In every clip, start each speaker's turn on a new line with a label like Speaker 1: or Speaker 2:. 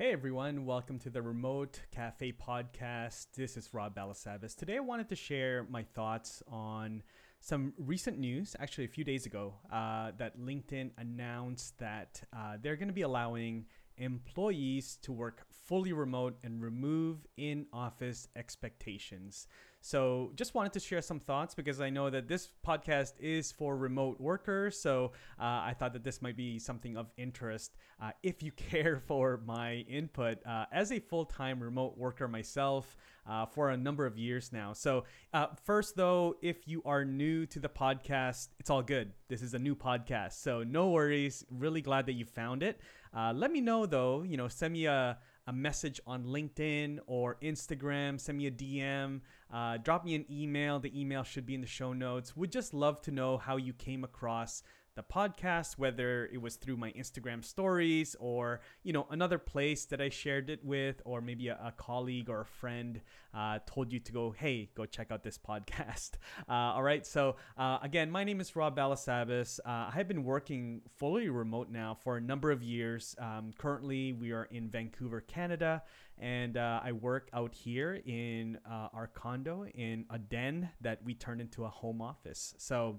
Speaker 1: Hey everyone, welcome to the Remote Cafe podcast. This is Rob Balasabas. Today I wanted to share my thoughts on some recent news, actually a few days ago, uh, that LinkedIn announced that uh, they're going to be allowing employees to work fully remote and remove in office expectations. So, just wanted to share some thoughts because I know that this podcast is for remote workers. So, uh, I thought that this might be something of interest uh, if you care for my input uh, as a full time remote worker myself uh, for a number of years now. So, uh, first, though, if you are new to the podcast, it's all good. This is a new podcast. So, no worries. Really glad that you found it. Uh, let me know though, you know, send me a, a message on LinkedIn or Instagram, send me a DM, uh, drop me an email. The email should be in the show notes. Would just love to know how you came across the podcast, whether it was through my Instagram stories or, you know, another place that I shared it with, or maybe a, a colleague or a friend uh, told you to go, hey, go check out this podcast. Uh, all right. So, uh, again, my name is Rob Balasabas. Uh, I have been working fully remote now for a number of years. Um, currently, we are in Vancouver, Canada, and uh, I work out here in uh, our condo in a den that we turned into a home office. So,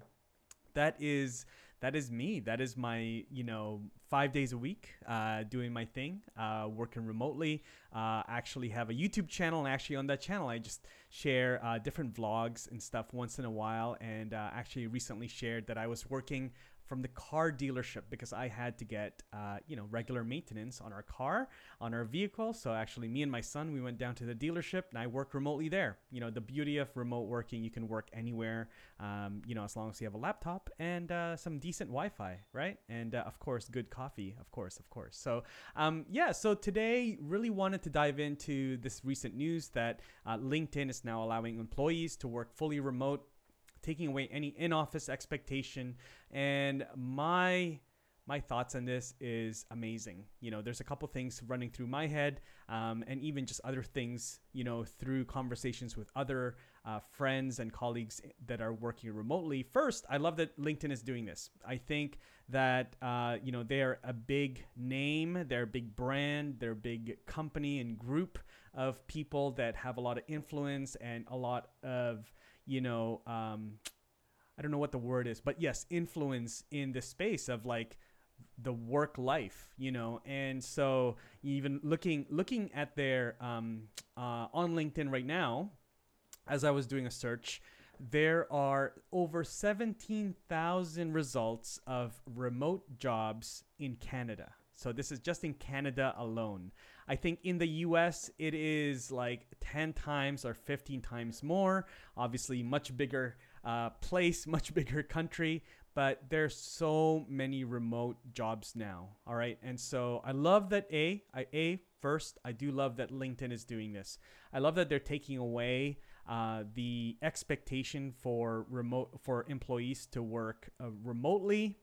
Speaker 1: that is that is me. That is my you know five days a week uh, doing my thing uh, working remotely. Uh, actually have a youtube channel and actually on that channel i just share uh, different vlogs and stuff once in a while. And uh, actually recently shared that i was working from the car dealership because I had to get uh, you know regular maintenance on our car on our vehicle. So actually, me and my son we went down to the dealership and I worked remotely there. You know the beauty of remote working, you can work anywhere. Um, you know as long as you have a laptop and uh, some decent Wi-Fi, right? And uh, of course, good coffee, of course, of course. So um, yeah, so today really wanted to dive into this recent news that uh, LinkedIn is now allowing employees to work fully remote taking away any in-office expectation and my my thoughts on this is amazing. You know, there's a couple things running through my head, um, and even just other things, you know, through conversations with other uh, friends and colleagues that are working remotely. First, I love that LinkedIn is doing this. I think that, uh, you know, they're a big name, they're a big brand, they're a big company and group of people that have a lot of influence and a lot of, you know, um, I don't know what the word is, but yes, influence in the space of like, the work life you know and so even looking looking at their um, uh, on linkedin right now as i was doing a search there are over 17,000 results of remote jobs in Canada. So this is just in Canada alone. I think in the US it is like 10 times or 15 times more. Obviously, much bigger uh, place, much bigger country, but there's so many remote jobs now. All right. And so I love that A, I, A, first, I do love that LinkedIn is doing this. I love that they're taking away uh, the expectation for remote for employees to work uh, remotely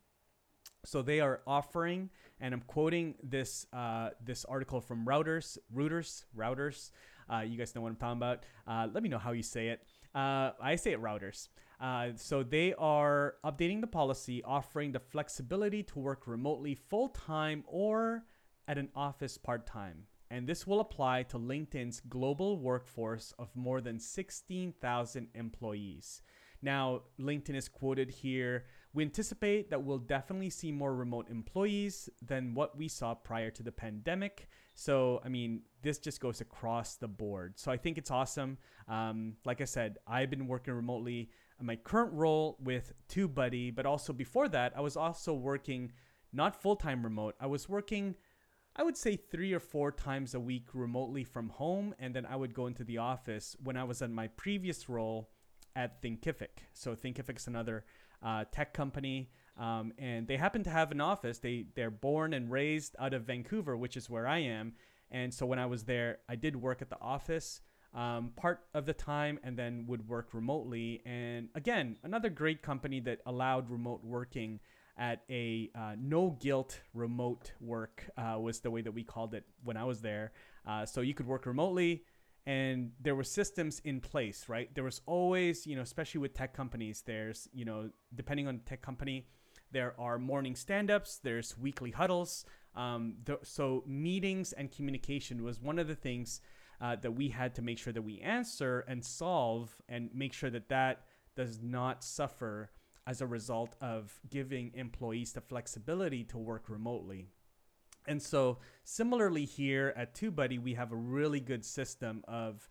Speaker 1: so they are offering, and I'm quoting this uh, this article from Reuters, Reuters, Reuters. Uh, you guys know what I'm talking about. Uh, let me know how you say it. Uh, I say it Reuters. Uh, so they are updating the policy, offering the flexibility to work remotely full time or at an office part time. And this will apply to LinkedIn's global workforce of more than 16,000 employees. Now, LinkedIn is quoted here We anticipate that we'll definitely see more remote employees than what we saw prior to the pandemic. So, I mean, this just goes across the board. So, I think it's awesome. Um, like I said, I've been working remotely in my current role with TubeBuddy, but also before that, I was also working not full time remote, I was working. I would say three or four times a week remotely from home, and then I would go into the office when I was in my previous role at Thinkific. So Thinkific is another uh, tech company, um, and they happen to have an office. They they're born and raised out of Vancouver, which is where I am. And so when I was there, I did work at the office um, part of the time, and then would work remotely. And again, another great company that allowed remote working at a uh, no guilt remote work uh, was the way that we called it when I was there. Uh, so you could work remotely and there were systems in place right there was always you know especially with tech companies there's you know depending on the tech company there are morning stand-ups there's weekly huddles Um, th- so meetings and communication was one of the things uh, that we had to make sure that we answer and solve and make sure that that does not suffer as a result of giving employees the flexibility to work remotely. And so, similarly, here at TubeBuddy, we have a really good system of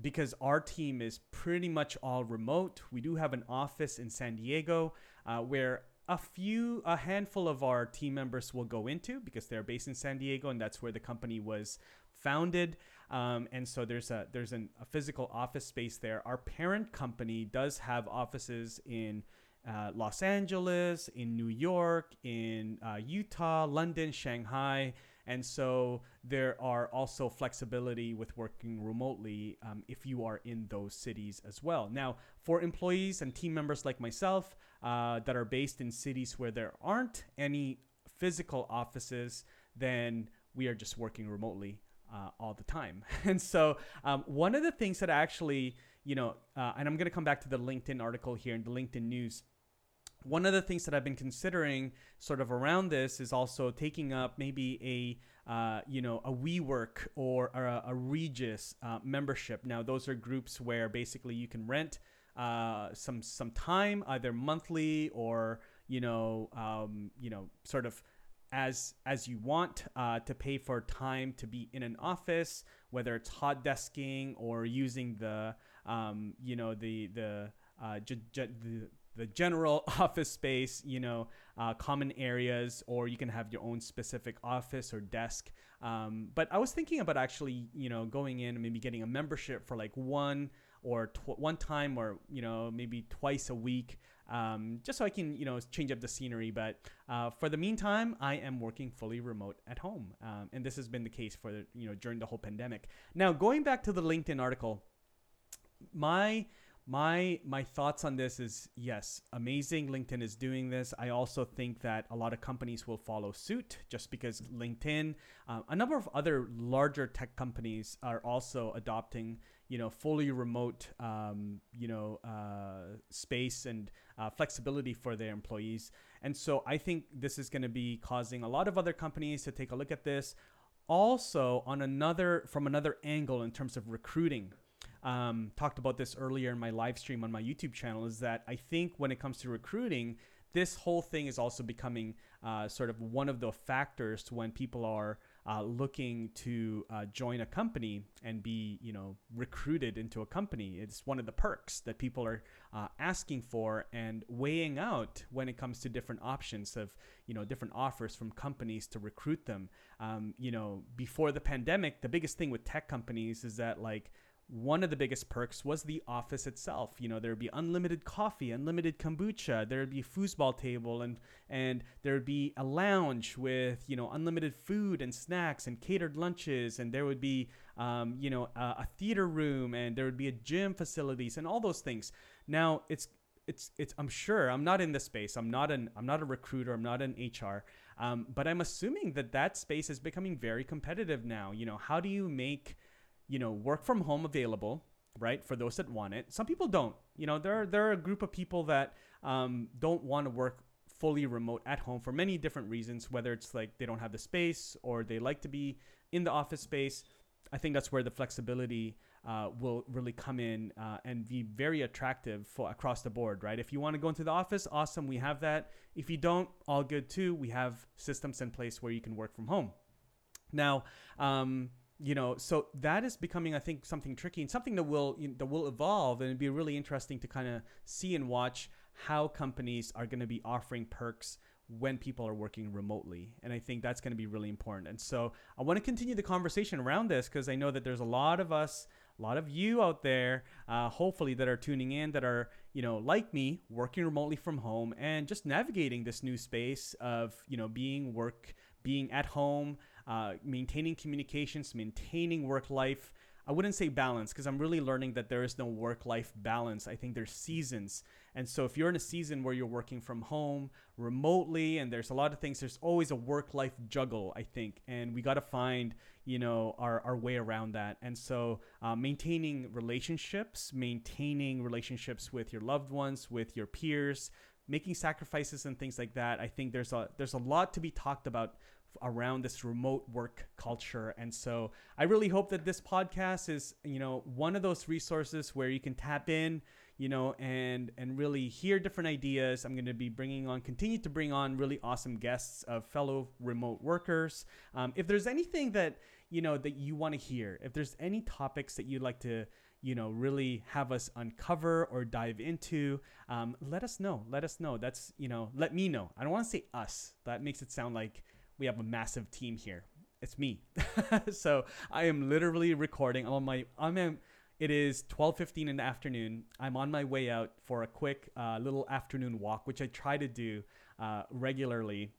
Speaker 1: because our team is pretty much all remote. We do have an office in San Diego uh, where a few, a handful of our team members will go into because they're based in San Diego and that's where the company was founded. Um, and so there's a there's an, a physical office space there. Our parent company does have offices in uh, Los Angeles, in New York, in uh, Utah, London, Shanghai. And so there are also flexibility with working remotely um, if you are in those cities as well. Now, for employees and team members like myself uh, that are based in cities where there aren't any physical offices, then we are just working remotely uh, all the time. And so, um, one of the things that actually, you know, uh, and I'm going to come back to the LinkedIn article here in the LinkedIn news one of the things that I've been considering sort of around this is also taking up maybe a uh, you know a WeWork or a, a Regus uh, membership. Now those are groups where basically you can rent uh, some some time either monthly or you know um, you know sort of as as you want uh, to pay for time to be in an office, whether it's hot desking or using the um, you know the the uh, j- j- the the general office space, you know, uh, common areas, or you can have your own specific office or desk. Um, but I was thinking about actually, you know, going in and maybe getting a membership for like one or tw- one time or you know maybe twice a week um, just so i can you know change up the scenery. But uh, for the meantime i am working fully remote at home. Um, and this has been the case for you know during the whole pandemic. Now going back to the linkedin article my my my thoughts on this is yes amazing linkedin is doing this. I also think that a lot of companies will follow suit just because linkedin uh, a number of other larger tech companies are also adopting you know fully remote um, you know uh, space and uh, flexibility for their employees. And so i think this is going to be causing a lot of other companies to take a look at this. Also on another from another angle in terms of recruiting um, talked about this earlier in my live stream on my YouTube channel, is that I think when it comes to recruiting, this whole thing is also becoming uh, sort of one of the factors when people are uh, looking to uh, join a company and be, you know, recruited into a company. It's one of the perks that people are uh, asking for and weighing out when it comes to different options of, you know, different offers from companies to recruit them. Um, you know, before the pandemic, the biggest thing with tech companies is that like one of the biggest perks was the office itself. You know, there would be unlimited coffee, unlimited kombucha. There would be a foosball table, and and there would be a lounge with you know unlimited food and snacks and catered lunches, and there would be um, you know a, a theater room, and there would be a gym facilities, and all those things. Now it's it's it's I'm sure I'm not in this space. I'm not an I'm not a recruiter. I'm not an HR. Um, but I'm assuming that that space is becoming very competitive now. You know, how do you make you know, work from home available, right? For those that want it. Some people don't. You know, there are, there are a group of people that um, don't want to work fully remote at home for many different reasons, whether it's like they don't have the space or they like to be in the office space. I think that's where the flexibility uh, will really come in uh, and be very attractive for across the board, right? If you want to go into the office, awesome, we have that. If you don't, all good too. We have systems in place where you can work from home. Now, um, you know so that is becoming i think something tricky and something that will that will evolve and it'd be really interesting to kind of see and watch how companies are going to be offering perks when people are working remotely and i think that's going to be really important. And so i want to continue the conversation around this because i know that there's a lot of us a lot of you out there uh, hopefully that are tuning in that are you know like me working remotely from home and just navigating this new space of you know being work being at home uh, maintaining communications, maintaining work life. I wouldn't say balance because I'm really learning that there is no work life balance. I think there's seasons. And so if you're in a season where you're working from home remotely and there's a lot of things, there's always a work life juggle, I think. And we got to find, you know, our, our way around that. And so uh, maintaining relationships, maintaining relationships with your loved ones, with your peers, making sacrifices and things like that. I think there's a there's a lot to be talked about around this remote work culture. And so I really hope that this podcast is, you know, one of those resources where you can tap in, you know, and and really hear different ideas. I'm going to be bringing on, continue to bring on really awesome guests of fellow remote workers. Um, if there's anything that you know that you want to hear, if there's any topics that you'd like to you know really have us uncover or dive into um, let us know let us know that's you know let me know i don't want to say us that makes it sound like we have a massive team here. It's me. so I am literally recording. I'm on my I'm in, it is 12:15 in the afternoon. I'm on my way out for a quick uh, little afternoon walk, which I try to do uh, regularly.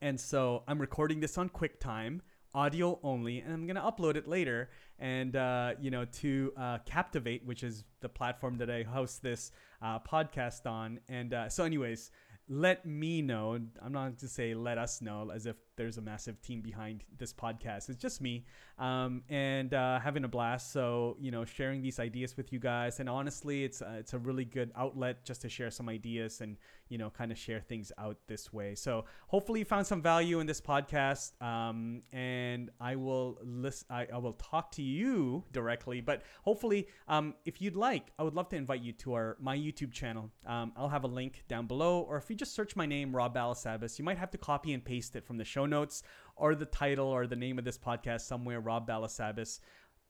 Speaker 1: And so I'm recording this on QuickTime, audio only, and I'm gonna upload it later. And uh, you know, to uh, Captivate, which is the platform that I host this uh, podcast on. And uh, so, anyways, let me know. I'm not to say let us know as if there's a massive team behind this podcast. It's just me um, and uh, having a blast. So you know, sharing these ideas with you guys, and honestly, it's uh, it's a really good outlet just to share some ideas and you know, kind of share things out this way. So hopefully, you found some value in this podcast, um, and I will list. I, I, will talk to you directly, but hopefully, um, if you'd like, I would love to invite you to our my YouTube channel. Um, I'll have a link down below, or if you just search my name, Rob Balasabas, you might have to copy and paste it from the show notes or the title or the name of this podcast somewhere, Rob Balasabas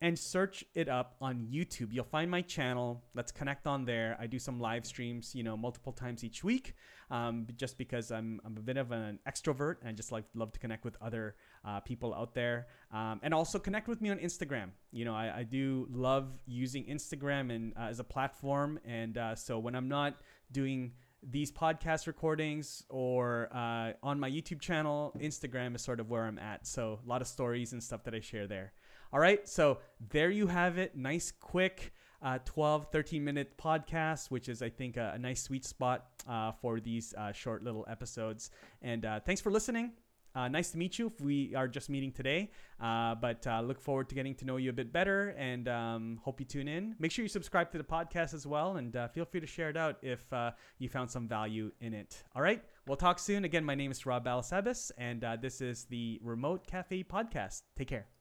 Speaker 1: and search it up on YouTube. You'll find my channel. Let's connect on there. I do some live streams, you know, multiple times each week, um, just because I'm, I'm a bit of an extrovert and I just like love to connect with other uh, people out there, um, and also connect with me on Instagram. You know, I, I do love using Instagram and uh, as a platform, and uh, so when I'm not doing these podcast recordings or uh, on my YouTube channel, Instagram is sort of where I'm at. So a lot of stories and stuff that I share there. All right. So there you have it. Nice, quick uh, 12, 13 minute podcast, which is, I think, a, a nice sweet spot uh, for these uh, short little episodes. And uh, thanks for listening. Uh, nice to meet you if we are just meeting today. Uh, but uh, look forward to getting to know you a bit better and um, hope you tune in. Make sure you subscribe to the podcast as well and uh, feel free to share it out if uh, you found some value in it. All right, we'll talk soon. Again, my name is Rob Balasabas and uh, this is the Remote Cafe Podcast. Take care.